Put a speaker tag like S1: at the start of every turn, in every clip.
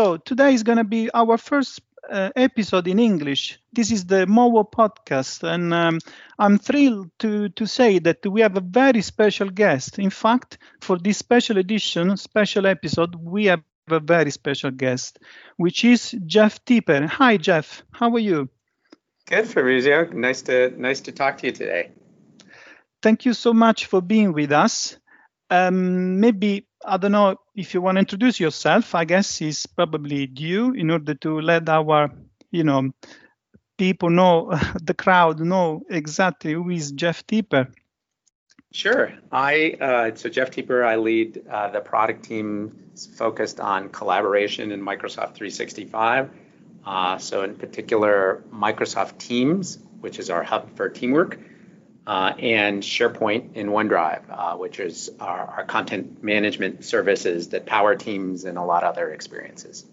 S1: so today is going to be our first uh, episode in English. This is the MOWO podcast, and um, I'm thrilled to, to say that we have a very special guest. In fact, for this special edition, special episode, we have a very special guest, which is Jeff Teper. Hi, Jeff. How are you?
S2: Good, Fabrizio. Nice to nice to talk to you today.
S1: Thank you so much for being with us. Um, maybe I don't know if you want to introduce yourself. I guess it's probably due in order to let our, you know, people know, the crowd know exactly who is Jeff Teper.
S2: Sure. I uh, so Jeff Teper. I lead uh, the product team focused on collaboration in Microsoft 365. Uh, so in particular, Microsoft Teams, which is our hub for teamwork, uh, and SharePoint in OneDrive, uh, which is our, our, content management services that power Teams and a lot of other experiences.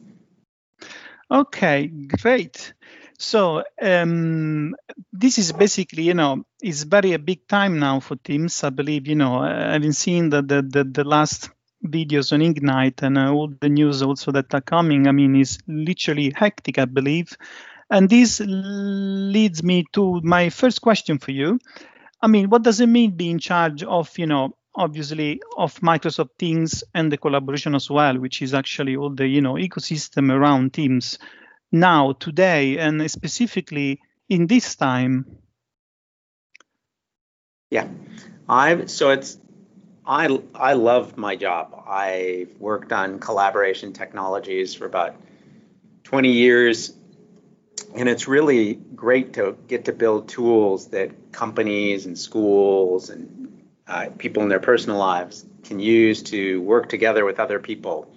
S1: Okay, great. So um, this is basically, you know, it's very a big time now for Teams. I believe, you know, having seen the the, the, the last videos on Ignite and uh, all the news also that are coming. I mean, it's literally hectic, I believe. And this leads me to my first question for you. I mean, what does it mean being in charge of, you know, obviously of Microsoft Teams and the collaboration as well, which is actually all the, you know, ecosystem around Teams now, today, and specifically in this time?
S2: Yeah, I've so it's I I love my job. I've worked on collaboration technologies for about 20 years and it's really great to get to build tools that companies and schools and uh, people in their personal lives can use to work together with other people,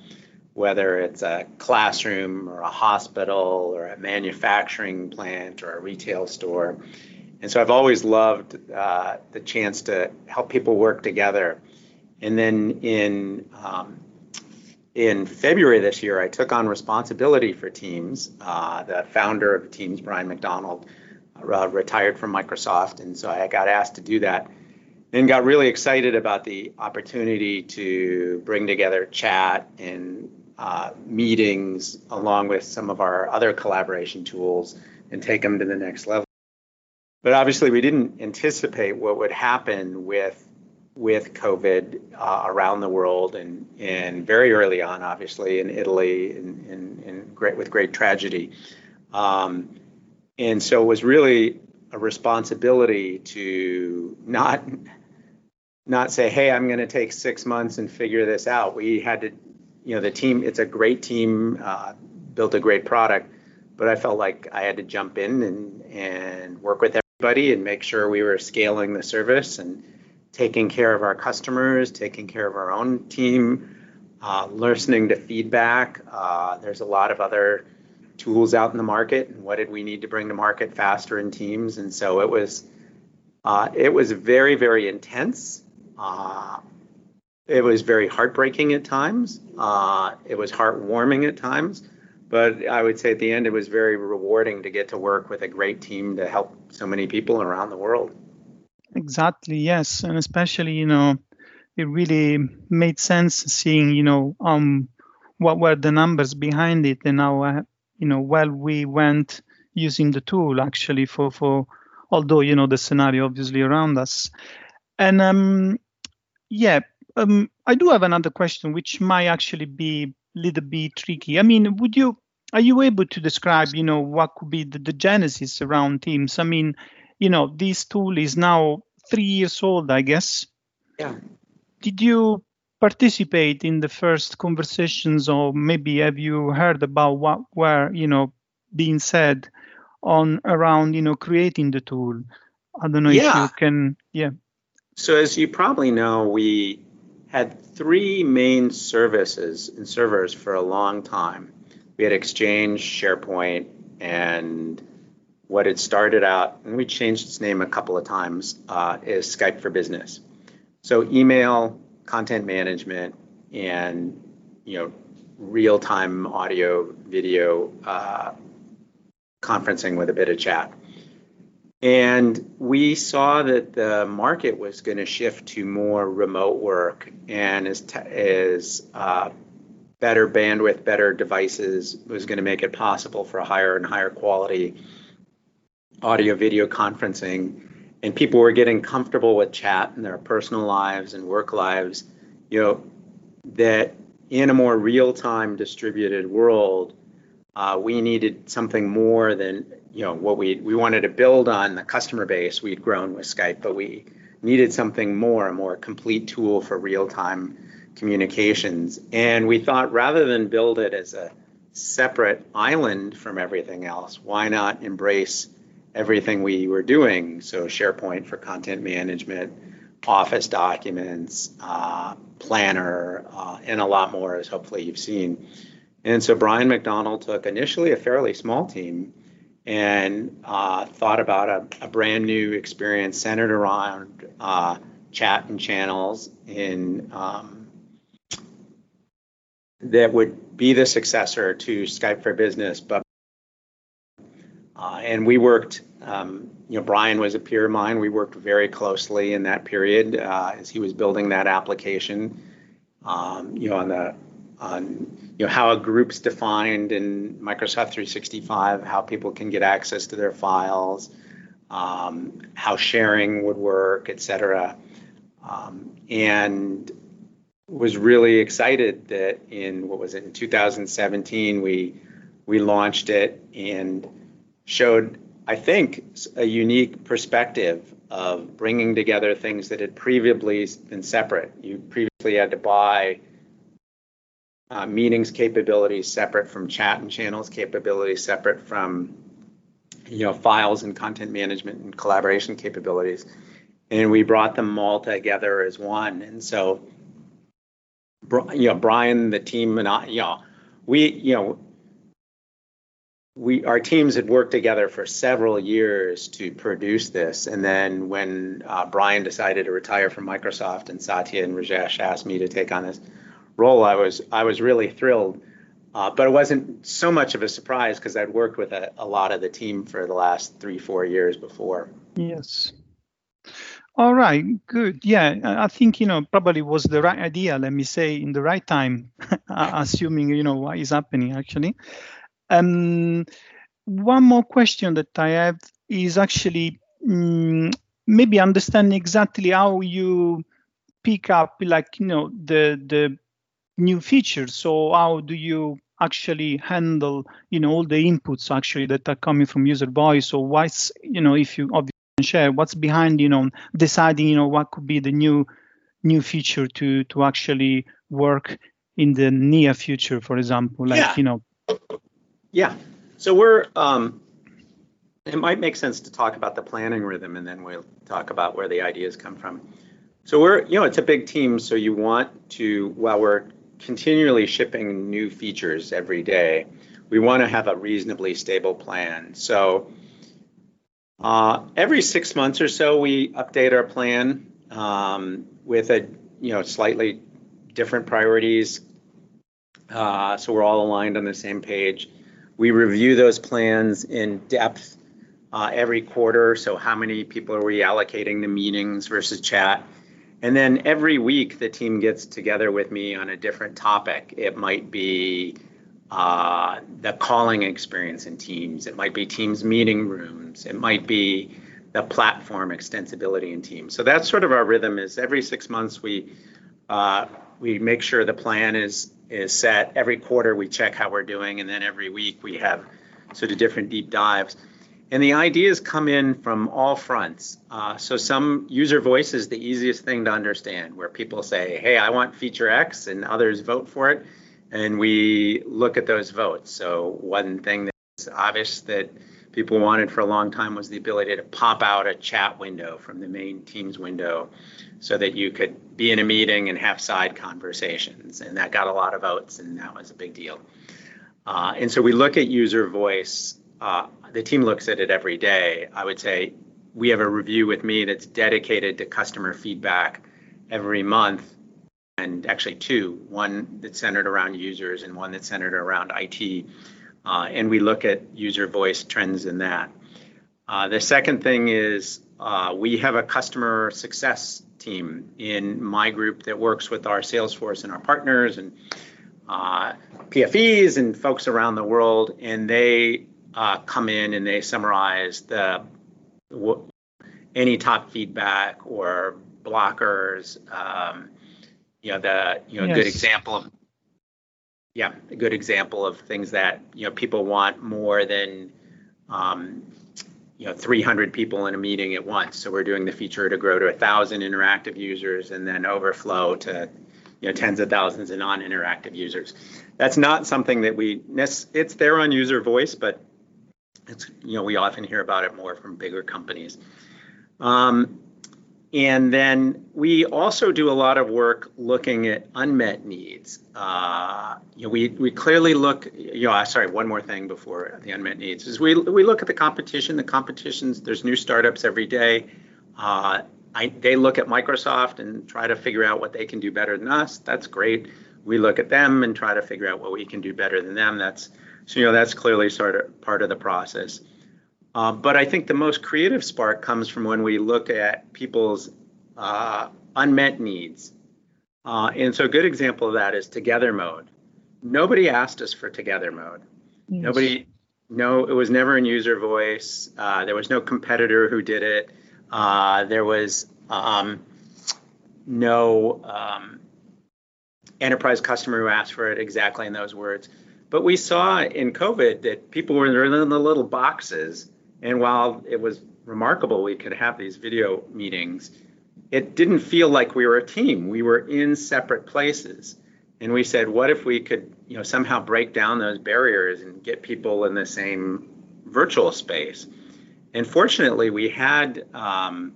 S2: whether it's a classroom or a hospital or a manufacturing plant or a retail store. And so I've always loved uh, the chance to help people work together. And then in um, in February this year, I took on responsibility for Teams. Uh, the founder of Teams, Brian MacDonald, uh, retired from Microsoft, and so I got asked to do that. And got really excited about the opportunity to bring together chat and uh, meetings along with some of our other collaboration tools and take them to the next level. But obviously, we didn't anticipate what would happen with with COVID uh, around the world, and and very early on, obviously in Italy, and great with great tragedy, um, and so it was really a responsibility to not not say, hey, I'm going to take six months and figure this out. We had to, you know, the team. It's a great team, uh, built a great product, but I felt like I had to jump in and and work with everybody and make sure we were scaling the service and taking care of our customers, taking care of our own team, uh, listening to feedback. Uh, there's a lot of other tools out in the market, and what did we need to bring to market faster in teams? And so it was, uh, it was very, very intense. Uh, it was very heartbreaking at times. Uh, it was heartwarming at times. But I would say at the end, it was very rewarding to get to work with a great team to help so many people around the world.
S1: Exactly, yes. And especially, you know, it really made sense seeing, you know, um, what were the numbers behind it and how, uh, you know, well we went using the tool actually for, for although, you know, the scenario obviously around us. And um, yeah, um, I do have another question which might actually be a little bit tricky. I mean, would you, are you able to describe, you know, what could be the, the genesis around Teams? I mean, you know, this tool is now three years old, I guess.
S2: Yeah.
S1: Did you participate in the first conversations, or maybe have you heard about what were, you know, being said on around, you know, creating the tool? I don't know yeah. if you can, yeah.
S2: So as you probably know, we had three main services and servers for a long time. We had Exchange, SharePoint, and what had started out, and we changed its name a couple of times, uh, is Skype for Business. So email, content management, and you know, real-time audio, video uh, conferencing with a bit of chat. And we saw that the market was going to shift to more remote work, and as, as uh, better bandwidth, better devices was going to make it possible for higher and higher quality audio video conferencing. And people were getting comfortable with chat in their personal lives and work lives, you know, that in a more real time distributed world, uh, we needed something more than you know what we we wanted to build on the customer base we'd grown with Skype, but we needed something more, a more complete tool for real time communications. And we thought rather than build it as a separate island from everything else, why not embrace everything we were doing? So SharePoint for content management, Office documents, uh, Planner, uh, and a lot more, as hopefully you've seen. And so Brian MacDonald took initially a fairly small team and uh, thought about a, a, brand new experience centered around uh, chat and channels in um, that would be the successor to Skype for Business. But and we worked. Um, you know, Brian was a peer of mine. We worked very closely in that period uh, as he was building that application. Um, you know, on the on you know how a group's defined in Microsoft 365, how people can get access to their files, um, how sharing would work, et cetera. Um, and was really excited that in what was it in 2017 we we launched it and showed I think a unique perspective of bringing together things that had previously been separate. You previously had to buy uh, meetings capabilities separate from chat and channels capabilities, separate from you know files and content management and collaboration capabilities, and we brought them all together as one. And so you know, Brian, the team, and I, you know, we, you know, we our teams had worked together for several years to produce this, and then when uh, Brian decided to retire from Microsoft, and Satya and Rajesh asked me to take on this role, I was I was really thrilled. Uh, but it wasn't so much of a surprise because I'd worked with a, a lot of the team for the last three, four years before.
S1: Yes. All right, good. Yeah, I think you know probably was the right idea. Let me say in the right time, assuming you know what is happening actually. Um, one more question that I have is actually um, maybe understanding exactly how you pick up like you know the the new features. So how do you actually handle you know all the inputs actually that are coming from user voice or what's you know if you obviously share what's behind you know deciding you know what could be the new new feature to to actually work in the near future for example like yeah. you know
S2: yeah. So we're um it might make sense to talk about the planning rhythm and then we'll talk about where the ideas come from. So we're you know it's a big team so you want to while we're continually shipping new features every day we want to have a reasonably stable plan. So uh, every six months or so, we update our plan um, with a you know slightly different priorities, uh, so we're all aligned on the same page. We review those plans in depth uh, every quarter. So how many people are we allocating to meetings versus chat? And then every week, the team gets together with me on a different topic. It might be uh, the calling experience in Teams. It might be Teams meeting rooms. It might be the platform extensibility in Teams. So that's sort of our rhythm. Is every six months we uh, we make sure the plan is is set. Every quarter we check how we're doing, and then every week we have sort of different deep dives. And the ideas come in from all fronts. Uh, so some user voice is the easiest thing to understand, where people say, "Hey, I want feature X," and others vote for it and we look at those votes. So one thing that's obvious that people wanted for a long time was the ability to pop out a chat window from the main Teams window so that you could be in a meeting and have side conversations. And that got a lot of votes, and that was a big deal. Uh, and so we look at user voice. Uh, the team looks at it every day. I would say we have a review with me that's dedicated to customer feedback every month and actually two one that's centered around users and one that's centered around IT. Uh, and we look at user voice trends in that. Uh, the second thing is uh, we have a customer success team in my group that works with our Salesforce and our partners and uh, PFEs and folks around the world, and they uh, come in and they summarize the any top feedback or blockers. Um, you know the you know yes. good example of yeah a good example of things that you know people want more than um, you know 300 people in a meeting at once. So we're doing the feature to grow to a thousand interactive users and then overflow to you know tens of thousands of non-interactive users. That's not something that we it's there on user voice, but it's you know we often hear about it more from bigger companies. Um, and then we also do a lot of work looking at unmet needs. Uh, you know, we, we clearly look, you know, sorry, one more thing before the unmet needs is we, we look at the competition. The competitions, there's new startups every day. Uh, I, they look at Microsoft and try to figure out what they can do better than us. That's great. We look at them and try to figure out what we can do better than them. That's so you know that's clearly sort of part of the process. Uh, but I think the most creative spark comes from when we look at people's uh, unmet needs. Uh, and so a good example of that is together mode. Nobody asked us for together mode. Yes. Nobody, no, it was never in user voice. Uh, there was no competitor who did it. Uh, there was um, no um, enterprise customer who asked for it exactly in those words. But we saw in COVID that people were in the little boxes and while it was remarkable we could have these video meetings, it didn't feel like we were a team. We were in separate places. And we said, what if we could, you know, somehow break down those barriers and get people in the same virtual space? And fortunately, we had, um,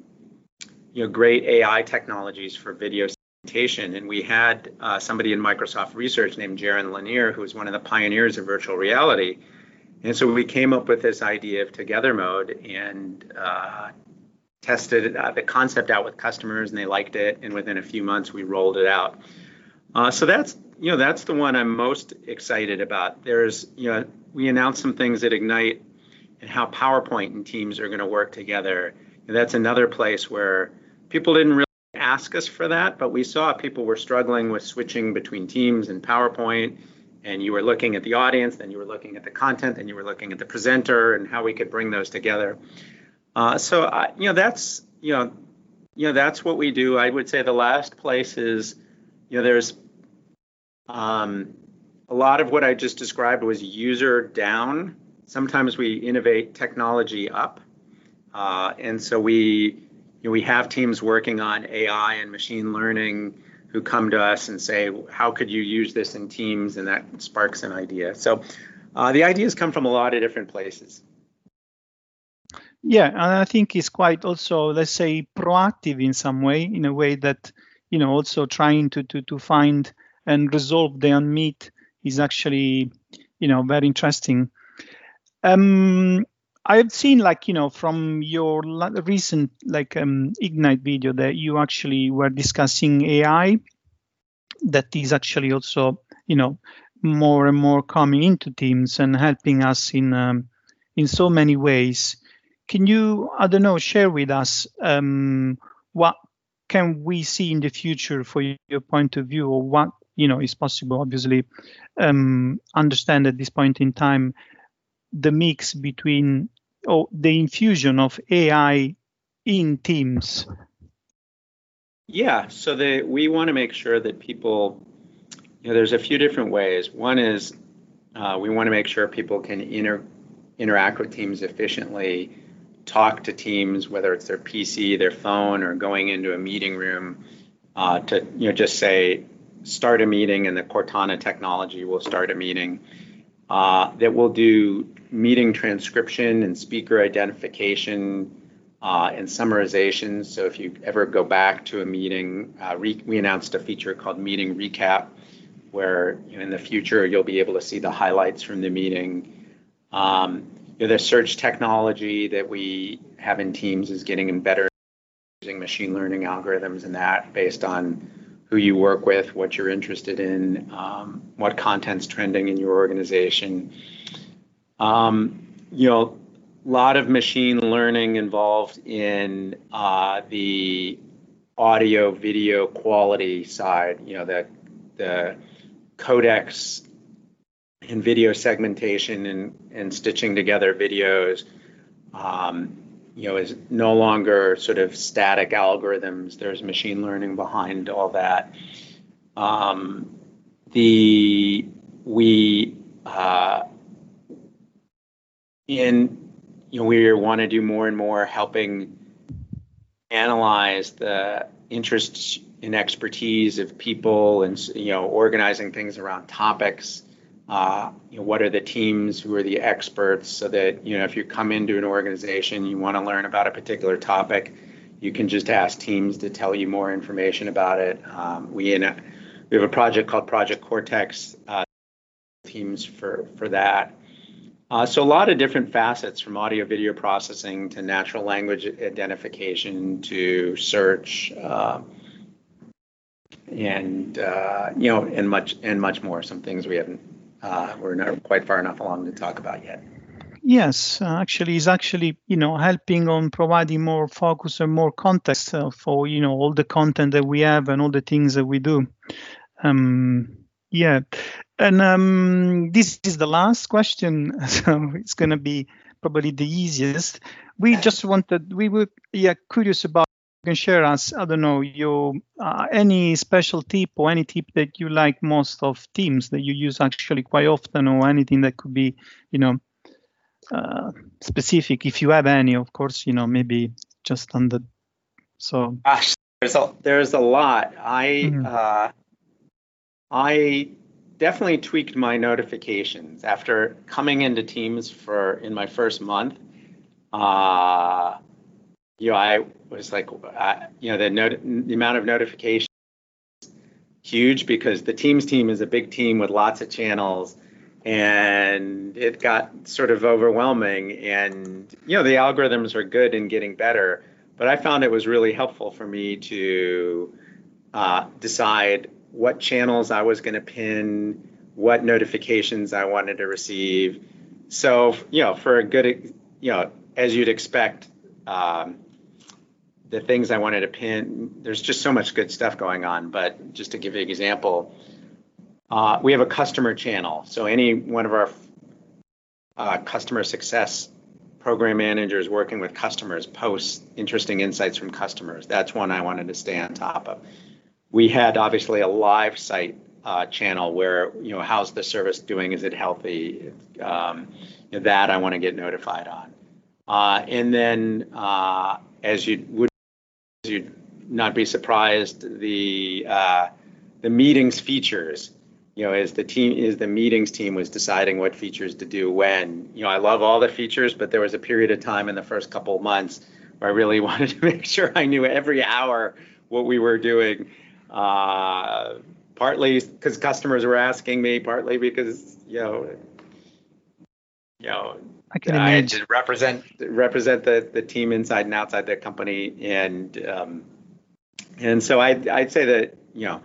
S2: you know, great AI technologies for video segmentation, and we had uh, somebody in Microsoft Research named Jaron Lanier, who was one of the pioneers of virtual reality, and so we came up with this idea of together mode and uh, tested uh, the concept out with customers, and they liked it. And within a few months, we rolled it out. Uh, so that's you know that's the one I'm most excited about. There's you know we announced some things at Ignite and how PowerPoint and Teams are going to work together. And that's another place where people didn't really ask us for that, but we saw people were struggling with switching between Teams and PowerPoint and you were looking at the audience, then you were looking at the content, then you were looking at the presenter and how we could bring those together. Uh, so uh, you know that's you know you know that's what we do. I would say the last place is you know there's um, a lot of what I just described was user down. Sometimes we innovate technology up, uh, and so we you know, we have teams working on AI and machine learning who come to us and say, how could you use this in teams? And that sparks an idea. So uh, the ideas come from a lot of different places.
S1: Yeah, and I think it's quite also, let's say, proactive in some way, in a way that, you know, also trying to to, to find and resolve the unmet is actually, you know, very interesting. Um, I've seen like you know from your recent like um, Ignite video that you actually were discussing AI that is actually also you know more and more coming into teams and helping us in um, in so many ways. Can you I don't know share with us um, what can we see in the future for your point of view or what you know is possible obviously um, understand at this point in time the mix between or the infusion of AI in teams?
S2: Yeah, so the, we want to make sure that people, you know, there's a few different ways. One is uh, we want to make sure people can inter, interact with teams efficiently, talk to teams, whether it's their PC, their phone, or going into a meeting room, uh, to you know just say start a meeting, and the Cortana technology will start a meeting. Uh, that will do meeting transcription and speaker identification uh, and summarization. So if you ever go back to a meeting, uh, re- we announced a feature called Meeting Recap, where you know, in the future you'll be able to see the highlights from the meeting. Um, you know, the search technology that we have in Teams is getting better using machine learning algorithms and that based on who you work with, what you're interested in, um, what content's trending in your organization. Um, you know, a lot of machine learning involved in uh, the audio video quality side. You know, the the codecs and video segmentation and, and stitching together videos. Um, you know, is no longer sort of static algorithms. There's machine learning behind all that. Um, the we uh, in you know we want to do more and more helping analyze the interests and expertise of people and you know organizing things around topics. Uh, you know, what are the teams who are the experts so that you know if you come into an organization you want to learn about a particular topic you can just ask teams to tell you more information about it. Um, we in a, we have a project called project cortex uh, teams for for that uh, so a lot of different facets from audio video processing to natural language identification to search uh, and uh, you know and much and much more some things we haven't uh, we're not quite far enough along to talk about yet.
S1: Yes, uh, actually, it's actually you know helping on providing more focus and more context uh, for you know all the content that we have and all the things that we do. Um, yeah, and um, this is the last question, so it's going to be probably the easiest. We just wanted we were yeah curious about You can share us i don't know your uh, any special tip or any tip that you like most of teams that you use actually quite often or anything that could be you know uh, specific if you have any of course you know maybe just on the so
S2: Gosh, there's a there's a lot i mm-hmm. uh, i definitely tweaked my notifications after coming into teams for in my first month. Uh you know, I was like, you know, the, not- the amount of notifications huge because the Teams team is a big team with lots of channels and it got sort of overwhelming and you know the algorithms are good and getting better but i found it was really helpful for me to uh, decide what channels i was going to pin what notifications i wanted to receive so you know for a good you know as you'd expect um, the things I wanted to pin. There's just so much good stuff going on. But just to give you an example, uh, we have a customer channel. So any one of our uh, customer success program managers working with customers posts interesting insights from customers. That's one I wanted to stay on top of. We had obviously a live site uh, channel where you know how's the service doing? Is it healthy? Um, that I want to get notified on. Uh, and then uh, as you would you'd not be surprised the uh, the meetings features you know as the team is the meetings team was deciding what features to do when you know i love all the features but there was a period of time in the first couple of months where i really wanted to make sure i knew every hour what we were doing uh, partly because customers were asking me partly because you know you know I can I imagine. represent represent the, the team inside and outside the company, and um, and so I I'd say that you know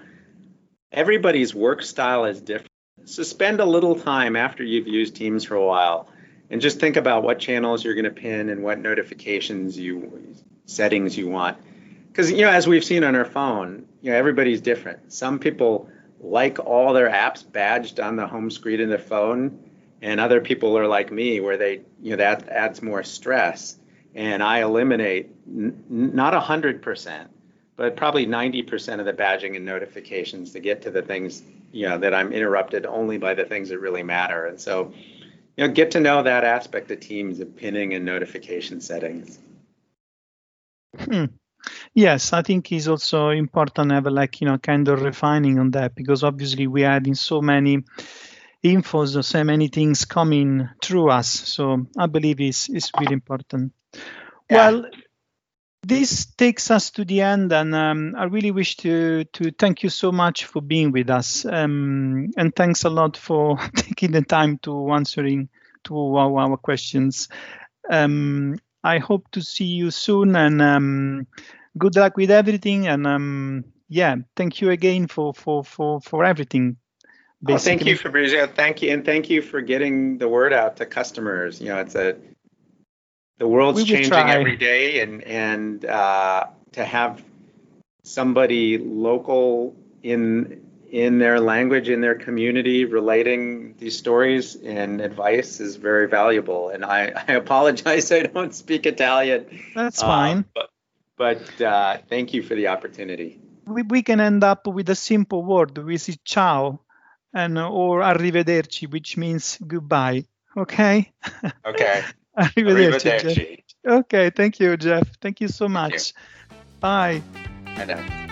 S2: everybody's work style is different. So spend a little time after you've used Teams for a while, and just think about what channels you're going to pin and what notifications you settings you want. Because you know, as we've seen on our phone, you know everybody's different. Some people like all their apps badged on the home screen in their phone and other people are like me where they you know that adds more stress and i eliminate n- not 100% but probably 90% of the badging and notifications to get to the things you know that i'm interrupted only by the things that really matter and so you know get to know that aspect of teams of pinning and notification settings
S1: hmm. Yes, I think it's also important to have like you know kind of refining on that because obviously we are adding so many infos, so many things coming through us. So I believe it's, it's really important. Yeah. Well, this takes us to the end, and um, I really wish to to thank you so much for being with us, um, and thanks a lot for taking the time to answering to our, our questions. Um, I hope to see you soon, and um, good luck with everything. And um, yeah, thank you again for for for for everything.
S2: Oh, thank you, Fabrizio. Thank you, and thank you for getting the word out to customers. You know, it's a the world's changing try. every day, and and uh, to have somebody local in in their language, in their community, relating these stories and advice is very valuable. And I, I apologize, I don't speak Italian.
S1: That's fine.
S2: Uh, but but uh, thank you for the opportunity.
S1: We, we can end up with a simple word, which is ciao, and or arrivederci, which means goodbye. Okay.
S2: Okay.
S1: arrivederci. arrivederci. Okay. Thank you, Jeff. Thank you so much.
S2: You.
S1: Bye.
S2: Bye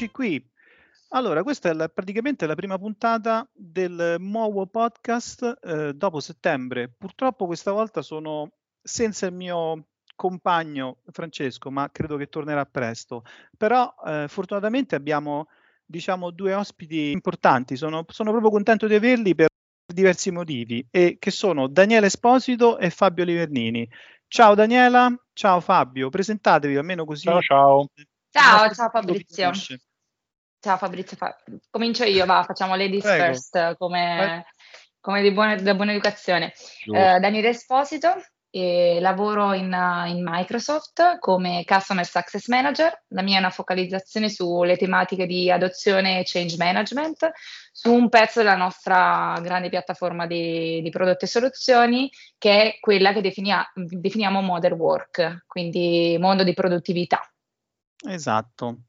S1: Eccoci qui. Allora, questa è la, praticamente la prima puntata del nuovo podcast eh, dopo settembre. Purtroppo questa volta sono senza il mio compagno Francesco, ma credo che tornerà presto. Però eh, fortunatamente abbiamo diciamo due ospiti importanti. Sono, sono proprio contento di averli per diversi motivi e che sono Daniele Esposito e Fabio Livernini. Ciao Daniela, ciao Fabio, presentatevi almeno così.
S3: Ciao ciao.
S4: Ciao, ciao Fabrizio. Ciao Fabrizio, fa... comincio io, va, facciamo ladies Prego. first come, come di buona, da buona educazione. Uh, Daniele Esposito, e lavoro in, in, Microsoft come Customer Success Manager. La mia è una focalizzazione sulle tematiche di adozione e change management, su un pezzo della nostra grande piattaforma di, di prodotti e soluzioni, che è quella che definia, definiamo Modern Work, quindi mondo di produttività.
S1: Esatto.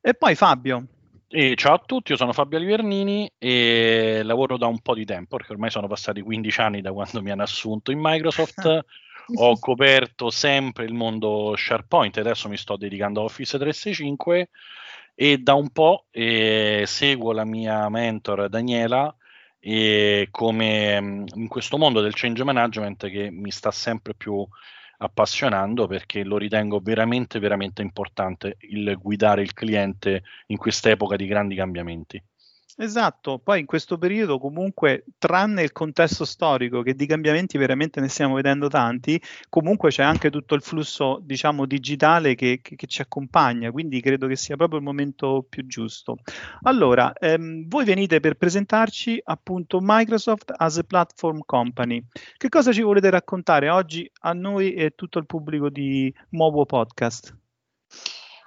S1: E poi Fabio.
S3: E ciao a tutti, io sono Fabio Livernini e lavoro da un po' di tempo, perché ormai sono passati 15 anni da quando mi hanno assunto in Microsoft. Ho coperto sempre il mondo SharePoint, adesso mi sto dedicando a Office 365 e da un po' eh, seguo la mia mentor Daniela e come mm, in questo mondo del change management che mi sta sempre più appassionando perché lo ritengo veramente, veramente importante il guidare il cliente in quest'epoca di grandi cambiamenti.
S1: Esatto, poi in questo periodo comunque, tranne il contesto storico, che di cambiamenti veramente ne stiamo vedendo tanti, comunque c'è anche tutto il flusso, diciamo, digitale che, che, che ci accompagna, quindi credo che sia proprio il momento più giusto. Allora, ehm, voi venite per presentarci appunto Microsoft as a Platform Company. Che cosa ci volete raccontare oggi a noi e a tutto il pubblico di Movo Podcast?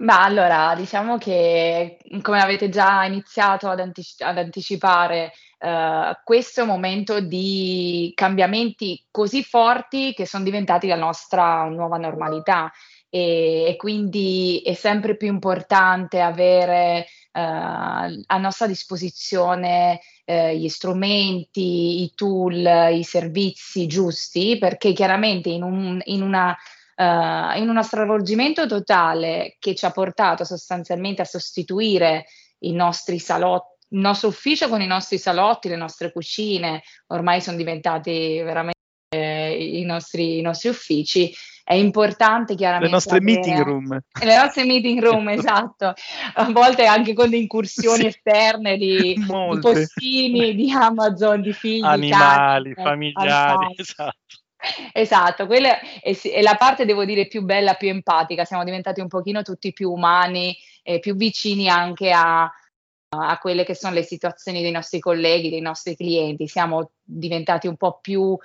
S4: Ma allora, diciamo che come avete già iniziato ad, antici- ad anticipare, eh, questo è un momento di cambiamenti così forti che sono diventati la nostra nuova normalità. E, e quindi è sempre più importante avere eh, a nostra disposizione eh, gli strumenti, i tool, i servizi giusti, perché chiaramente in, un, in una uh, in uno stravolgimento totale che ci ha portato sostanzialmente a sostituire i nostri salotti il nostro ufficio con i nostri salotti, le nostre cucine, ormai sono diventati veramente eh, i, nostri, i, nostri, uffici. È importante chiaramente.
S1: Le nostre avere, meeting room.
S4: Le nostre meeting room, esatto. A volte anche con le incursioni sì, esterne di, di, postini, di Amazon, di figli.
S3: Animali, cani, familiari, esatto.
S4: Esatto, quella è, è, la parte, devo dire, più bella, più empatica. Siamo diventati un pochino tutti più umani, e più vicini anche a, a quelle che sono le situazioni dei nostri colleghi, dei nostri clienti. Siamo diventati un po' più uh,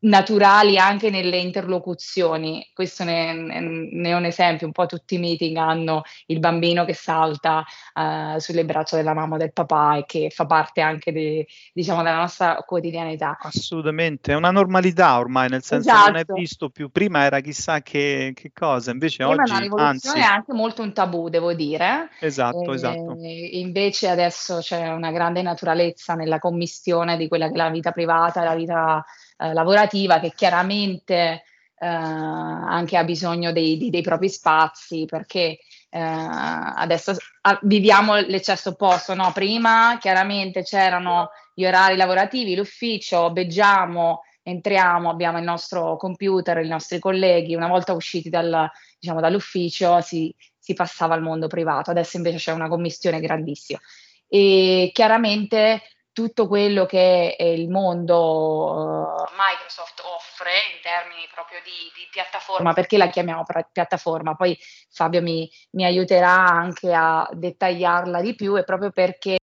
S4: naturali anche nelle interlocuzioni. Questo ne, ne, è un esempio, un po' tutti i meeting hanno il bambino che salta uh, sulle braccia della mamma o del papà e che fa parte anche di, diciamo, della nostra quotidianità.
S1: Assolutamente, è una normalità ormai, nel senso esatto. che non è esatto. visto più, prima era chissà che, che cosa, invece
S4: prima
S1: oggi... Anzi...
S4: è anche molto un tabù, devo dire.
S1: Esatto, e, esatto.
S4: Invece adesso c'è una grande naturalezza nella commistione di quella che è la vita privata e la vita eh, lavorativa che chiaramente eh, anche ha bisogno dei, dei, dei propri spazi perché eh, adesso ah, viviamo l'eccesso opposto, no? prima chiaramente c'erano gli orari lavorativi, l'ufficio, beggiamo, entriamo, abbiamo il nostro computer, i nostri colleghi, una volta usciti dal, diciamo, dall'ufficio si, si passava al mondo privato, adesso invece c'è una commissione grandissima e chiaramente tutto quello che il mondo uh, Microsoft offre in termini proprio di, di, piattaforma, perché la chiamiamo piattaforma? Poi Fabio mi, mi aiuterà anche a dettagliarla di più, è proprio perché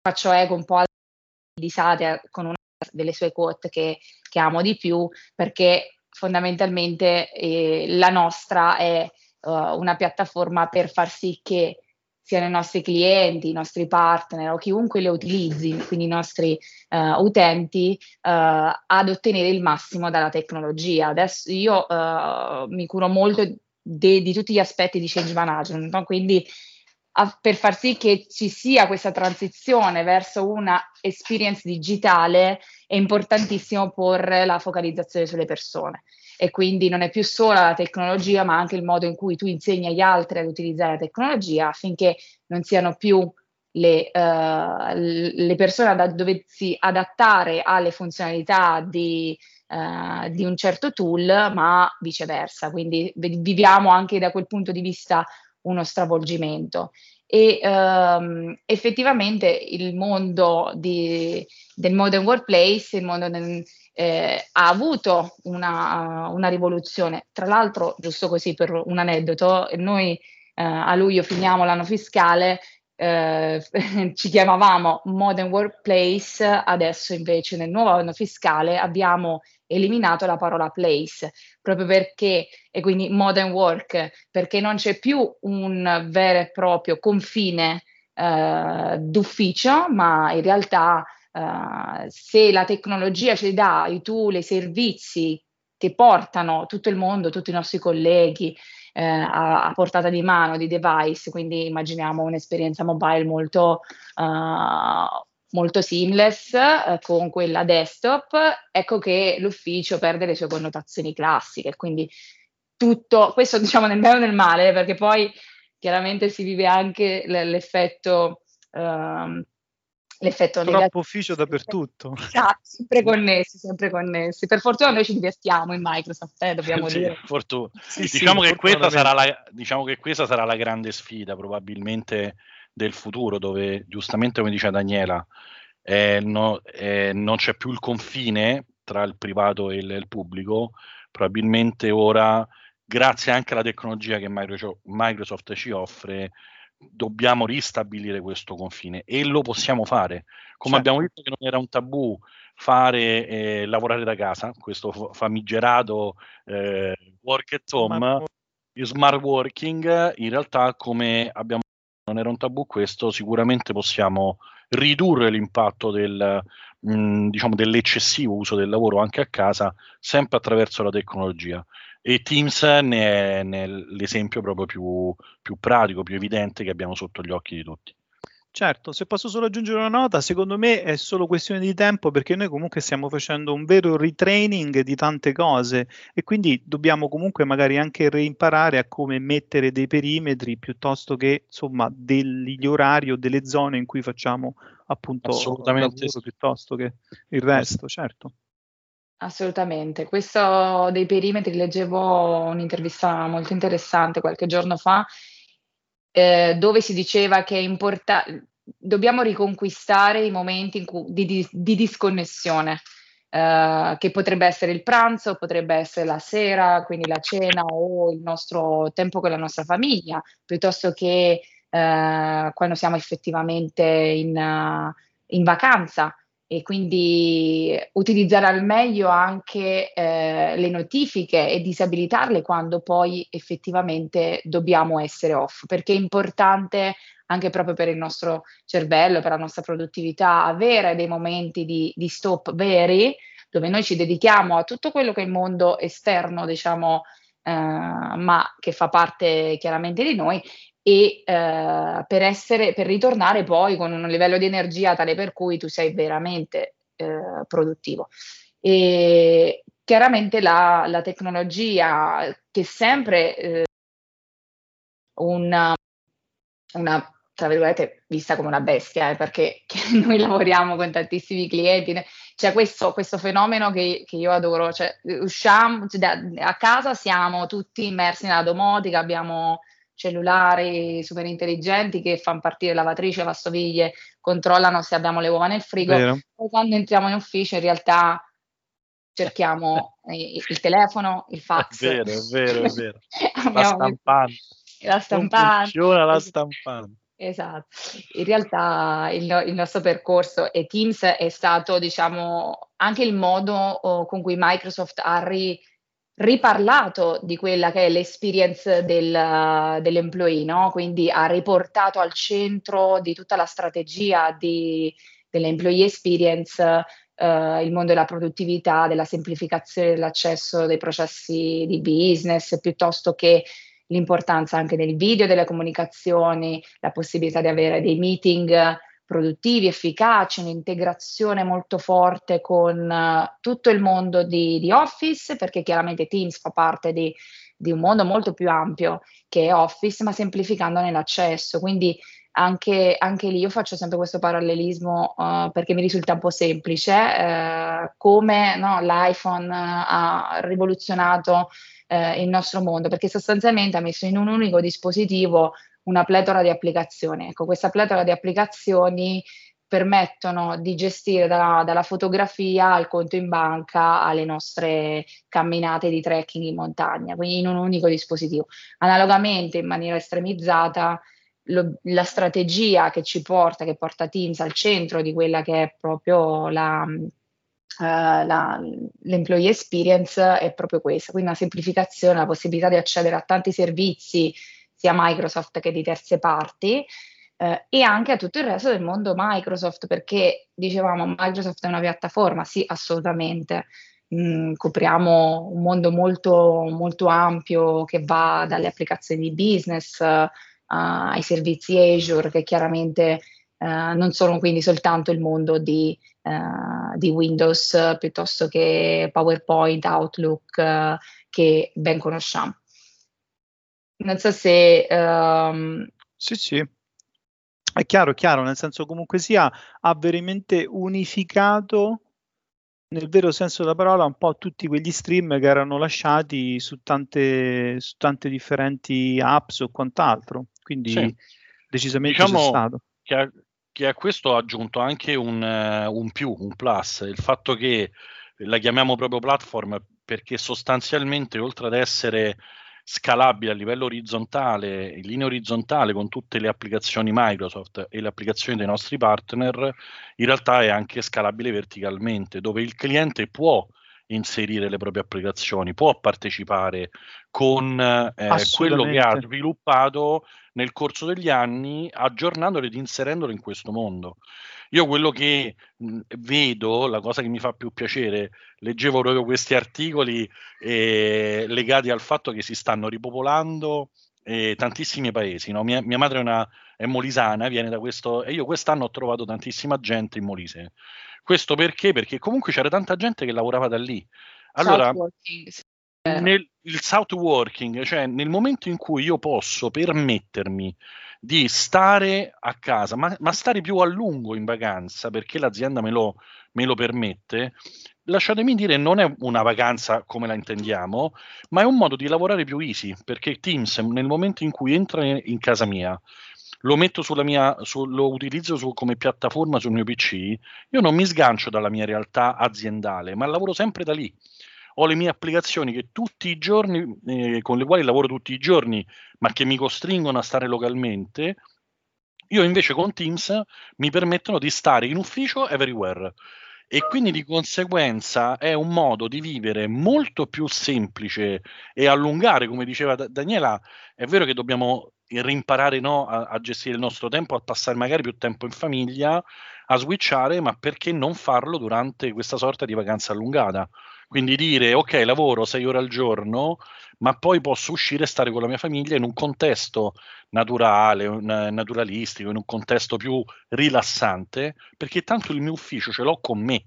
S4: faccio eco un po' di Satya con una delle sue quote che, che amo di più, perché fondamentalmente eh, la nostra è uh, una piattaforma per far sì che siano i nostri clienti, i nostri partner o chiunque le utilizzi, quindi i nostri uh, utenti, uh, ad ottenere il massimo dalla tecnologia. Adesso io uh, mi curo molto de- di tutti gli aspetti di change management, no? quindi a- per far sì che ci sia questa transizione verso una experience digitale è importantissimo porre la focalizzazione sulle persone e quindi non è più solo la tecnologia, ma anche il modo in cui tu insegni agli altri ad utilizzare la tecnologia affinché non siano più le, uh, le persone a doversi adattare alle funzionalità di, uh, di un certo tool, ma viceversa. Quindi viviamo anche da quel punto di vista uno stravolgimento. E um, effettivamente il mondo di, del modern workplace, il mondo del, eh, ha avuto una, una, rivoluzione. Tra l'altro, giusto così per un aneddoto, noi eh, a luglio finiamo l'anno fiscale, eh, ci chiamavamo Modern Workplace, adesso invece nel nuovo anno fiscale abbiamo eliminato la parola place, proprio perché, e quindi modern work, perché non c'è più un vero e proprio confine eh, d'ufficio, ma in realtà Uh, se la tecnologia ci dà i tool, i servizi che portano tutto il mondo, tutti i nostri colleghi eh, a, a, portata di mano di device, quindi immaginiamo un'esperienza mobile molto, uh, molto seamless uh, con quella desktop, ecco che l'ufficio perde le sue connotazioni classiche, quindi tutto, questo diciamo nel bene o nel male, perché poi chiaramente si vive anche l- l'effetto... Uh,
S1: l'effetto Troppo negativo. ufficio dappertutto.
S4: Esatto, sempre connessi, sempre connessi. Per fortuna noi ci divertiamo in Microsoft, eh, dobbiamo
S3: sì,
S4: dire.
S3: Fortuna. Sì, diciamo, sì, che questa sarà la, diciamo che questa sarà la grande sfida probabilmente del futuro, dove giustamente come dice Daniela, eh, no, eh, non c'è più il confine tra il privato e il, il pubblico, probabilmente ora, grazie anche alla tecnologia che Microsoft ci offre, dobbiamo ristabilire questo confine e lo possiamo fare. Come certo. abbiamo visto che non era un tabù fare eh, lavorare da casa, questo famigerato eh, work at home, smart, smart working, in realtà come abbiamo non era un tabù questo, sicuramente possiamo ridurre l'impatto del, mh, mm, diciamo, dell'eccessivo uso del lavoro anche a casa, sempre attraverso la tecnologia e Teams ne è, ne è l'esempio proprio più, più pratico, più evidente che abbiamo sotto gli occhi di tutti.
S1: Certo, se posso solo aggiungere una nota, secondo me è solo questione di tempo perché noi comunque stiamo facendo un vero retraining di tante cose e quindi dobbiamo comunque magari anche reimparare a come mettere dei perimetri piuttosto che insomma degli orari o delle zone in cui facciamo appunto
S3: Assolutamente
S1: lavoro piuttosto che il resto, certo.
S4: Assolutamente. Questo dei perimetri, leggevo un'intervista molto interessante qualche giorno fa, eh, dove si diceva che è importante, dobbiamo riconquistare i momenti cui, di, di, di, disconnessione, eh, che potrebbe essere il pranzo, potrebbe essere la sera, quindi la cena o il nostro tempo con la nostra famiglia, piuttosto che eh, quando siamo effettivamente in, in vacanza e quindi utilizzare al meglio anche eh, le notifiche e disabilitarle quando poi effettivamente dobbiamo essere off, perché è importante anche proprio per il nostro cervello, per la nostra produttività, avere dei momenti di, di stop veri dove noi ci dedichiamo a tutto quello che è il mondo esterno, diciamo, eh, ma che fa parte chiaramente di noi e eh, per, essere, per ritornare poi con un livello di energia tale per cui tu sei veramente eh, produttivo. E chiaramente la, la tecnologia che sempre eh, una, una tra virgolette, vista come una bestia, eh, perché noi lavoriamo con tantissimi clienti, c'è questo, questo fenomeno che, che, io adoro, cioè usciamo, cioè, da, a casa siamo tutti immersi nella domotica, abbiamo cellulari super intelligenti che fanno partire lavatrice, lavastoviglie controllano se abbiamo le uova nel frigo. Poi quando entriamo in ufficio in realtà cerchiamo il telefono, il fax.
S3: È vero, è vero, è vero. la stampante.
S4: La stampante.
S3: funziona la stampante.
S4: Esatto, in realtà il, il, nostro percorso e Teams è stato, diciamo, anche il modo oh, con cui Microsoft ha ri, riparlato di quella che è l'experience del, dell'employee, no? quindi ha riportato al centro di tutta la strategia di, dell'employee experience Uh, il mondo della produttività, della semplificazione dell'accesso dei processi di business, piuttosto che l'importanza anche del video, delle comunicazioni, la possibilità di avere dei meeting produttivi, efficaci, un'integrazione molto forte con uh, tutto il mondo di, di, Office, perché chiaramente Teams fa parte di, di, un mondo molto più ampio che è Office, ma semplificandone l'accesso. Quindi anche, anche lì io faccio sempre questo parallelismo uh, perché mi risulta un po' semplice, uh, come no, l'iPhone ha rivoluzionato il nostro mondo, perché sostanzialmente ha messo in un unico dispositivo una pletora di applicazioni. Ecco, questa pletora di applicazioni permettono di gestire dalla, dalla, fotografia al conto in banca alle nostre camminate di trekking in montagna, quindi in un unico dispositivo. Analogamente, in maniera estremizzata, lo, la strategia che ci porta, che porta Teams al centro di quella che è proprio la, Uh, la, l'employee experience è proprio questa, quindi una semplificazione, la possibilità di accedere a tanti servizi sia Microsoft che di terze parti uh, e anche a tutto il resto del mondo Microsoft perché dicevamo Microsoft è una piattaforma, sì assolutamente, mm, copriamo un mondo molto, molto ampio che va dalle applicazioni di business uh, ai servizi Azure che chiaramente Uh, non sono quindi soltanto il mondo di, uh, di Windows piuttosto che PowerPoint, Outlook che ben conosciamo. Non so se... Um...
S1: Sì, sì. È chiaro, chiaro, nel senso comunque sia, ha veramente unificato nel vero senso della parola un po' tutti quegli stream che erano lasciati su tante, su tante differenti apps o quant'altro. Quindi sì. decisamente diciamo c'è stato.
S3: Che ha, che a questo ha aggiunto anche un, uh, un più, un plus, il fatto che la chiamiamo proprio platform perché sostanzialmente oltre ad essere scalabile a livello orizzontale, in linea orizzontale con tutte le applicazioni Microsoft e le applicazioni dei nostri partner, in realtà è anche scalabile verticalmente, dove il cliente può inserire le proprie applicazioni, può partecipare con eh, quello che ha sviluppato nel corso degli anni, aggiornandolo ed inserendolo in questo mondo. Io quello che mh, vedo, la cosa che mi fa più piacere, leggevo proprio questi articoli eh, legati al fatto che si stanno ripopolando eh, tantissimi paesi. No? Mia, mia, madre è, una, è molisana, viene da questo, e io quest'anno ho trovato tantissima gente in Molise. Questo perché? Perché comunque c'era tanta gente che lavorava da lì. Allora, nel, il south working, cioè nel momento in cui io posso permettermi di stare a casa, ma, ma stare più a lungo in vacanza perché l'azienda me lo, me lo permette, lasciatemi dire, non è una vacanza come la intendiamo, ma è un modo di lavorare più easy, perché Teams nel momento in cui entra in casa mia, lo metto sulla mia, su, lo utilizzo su, come piattaforma sul mio PC, io non mi sgancio dalla mia realtà aziendale, ma lavoro sempre da lì. Ho le mie applicazioni che tutti i giorni, eh, con le quali lavoro tutti i giorni, ma che mi costringono a stare localmente. Io invece con Teams mi permettono di stare in ufficio everywhere e quindi di conseguenza è un modo di vivere molto più semplice e allungare, come diceva Daniela, è vero che dobbiamo rimparare no, a, a, gestire il nostro tempo, a passare magari più tempo in famiglia, a switchare, ma perché non farlo durante questa sorta di vacanza allungata? Quindi dire ok, lavoro sei ore al giorno, ma poi posso uscire e stare con la mia famiglia in un contesto naturale, un, naturalistico, in un contesto più rilassante, perché tanto il mio ufficio ce l'ho con me.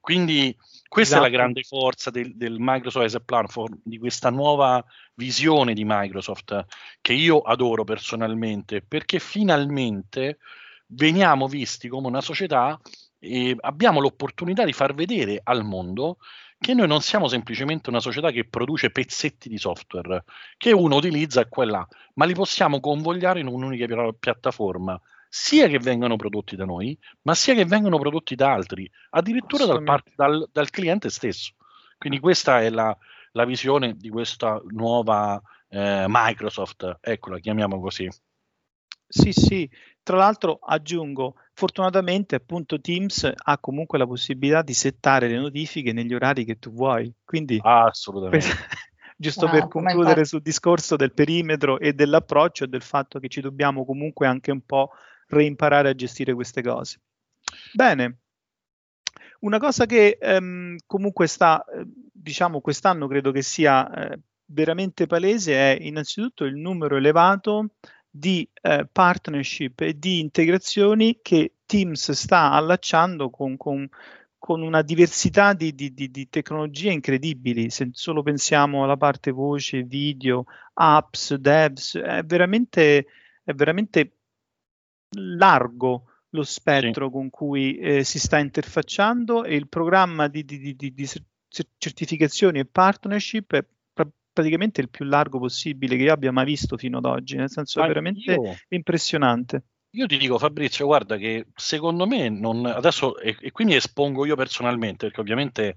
S3: Quindi questa esatto. è la esatto. grande forza del, del, Microsoft as a Platform, di questa nuova visione di Microsoft, che io adoro personalmente, perché finalmente veniamo visti come una società e abbiamo l'opportunità di far vedere al mondo che noi non siamo semplicemente una società che produce pezzetti di software che uno utilizza e quella, ma li possiamo convogliare in un'unica piattaforma sia che vengano prodotti da noi, ma sia che vengano prodotti da altri, addirittura dal, part- dal, dal cliente stesso. Quindi questa è la, la visione di questa nuova eh, Microsoft, ecco la chiamiamo così.
S1: Sì, sì, tra l'altro aggiungo, fortunatamente appunto Teams ha comunque la possibilità di settare le notifiche negli orari che tu vuoi, quindi
S3: assolutamente.
S1: Per, giusto wow, per concludere sul discorso del perimetro e dell'approccio e del fatto che ci dobbiamo comunque anche un po' reimparare a gestire queste cose. Bene, una cosa che ehm, comunque sta, eh, diciamo, quest'anno credo che sia eh, veramente palese è innanzitutto il numero elevato di eh, partnership e di integrazioni che Teams sta allacciando con, con, con una diversità di, di, di, di, tecnologie incredibili. Se solo pensiamo alla parte voce, video, apps, devs, è veramente, è veramente largo lo spettro sì. con cui eh, si sta interfacciando e il programma di, di, di, di, certificazioni e partnership è praticamente il più largo possibile che io abbia mai visto fino ad oggi, nel senso è veramente io, impressionante.
S3: Io ti dico Fabrizio, guarda che secondo me non, adesso e, e quindi espongo io personalmente, perché ovviamente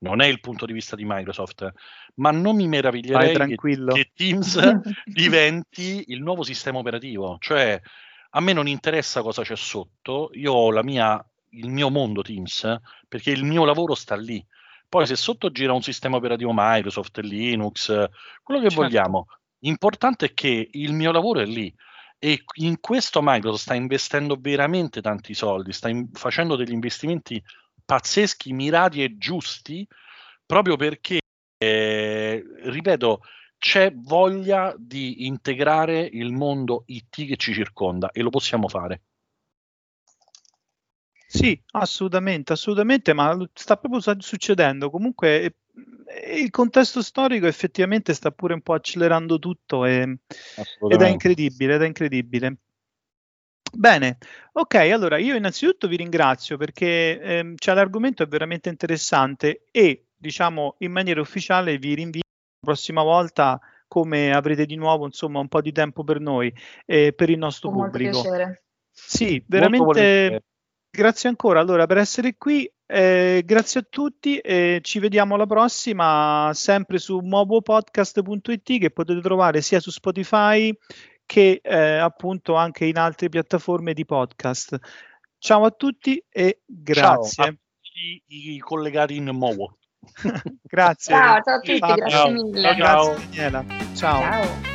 S3: non è il punto di vista di Microsoft, ma non mi meraviglierei che, che Teams diventi il nuovo sistema operativo, cioè a me non interessa cosa c'è sotto, io ho la mia, il mio mondo Teams, perché il mio lavoro sta lì. Poi se sotto gira un sistema operativo Microsoft, Linux, quello che certo. vogliamo, l'importante è che il mio lavoro è lì e in questo Microsoft sta investendo veramente tanti soldi, sta in, facendo degli investimenti pazzeschi, mirati e giusti, proprio perché, eh, ripeto, c'è voglia di integrare il mondo IT che ci circonda e lo possiamo fare.
S1: Sì, assolutamente, assolutamente, ma sta proprio succedendo. Comunque eh, il contesto storico effettivamente sta pure un po' accelerando tutto e, ed è incredibile, ed è incredibile. Bene, ok, allora io innanzitutto vi ringrazio perché ehm, cioè, l'argomento è veramente interessante e diciamo in maniera ufficiale vi rinvio prossima volta come avrete di nuovo insomma un po' di tempo per noi e per il nostro
S4: Con
S1: pubblico.
S4: Molto piacere.
S1: Sì, veramente grazie ancora allora per essere qui. Eh, grazie a tutti e ci vediamo alla prossima sempre su mobopodcast.it che potete trovare sia su Spotify che eh, appunto anche in altre piattaforme di podcast. Ciao a tutti e grazie. Ciao a
S3: tutti i collegati in Movo.
S1: grazie.
S4: Ciao, ciao a tutti, ciao. grazie mille.
S1: Ciao, grazie Daniela. ciao. ciao.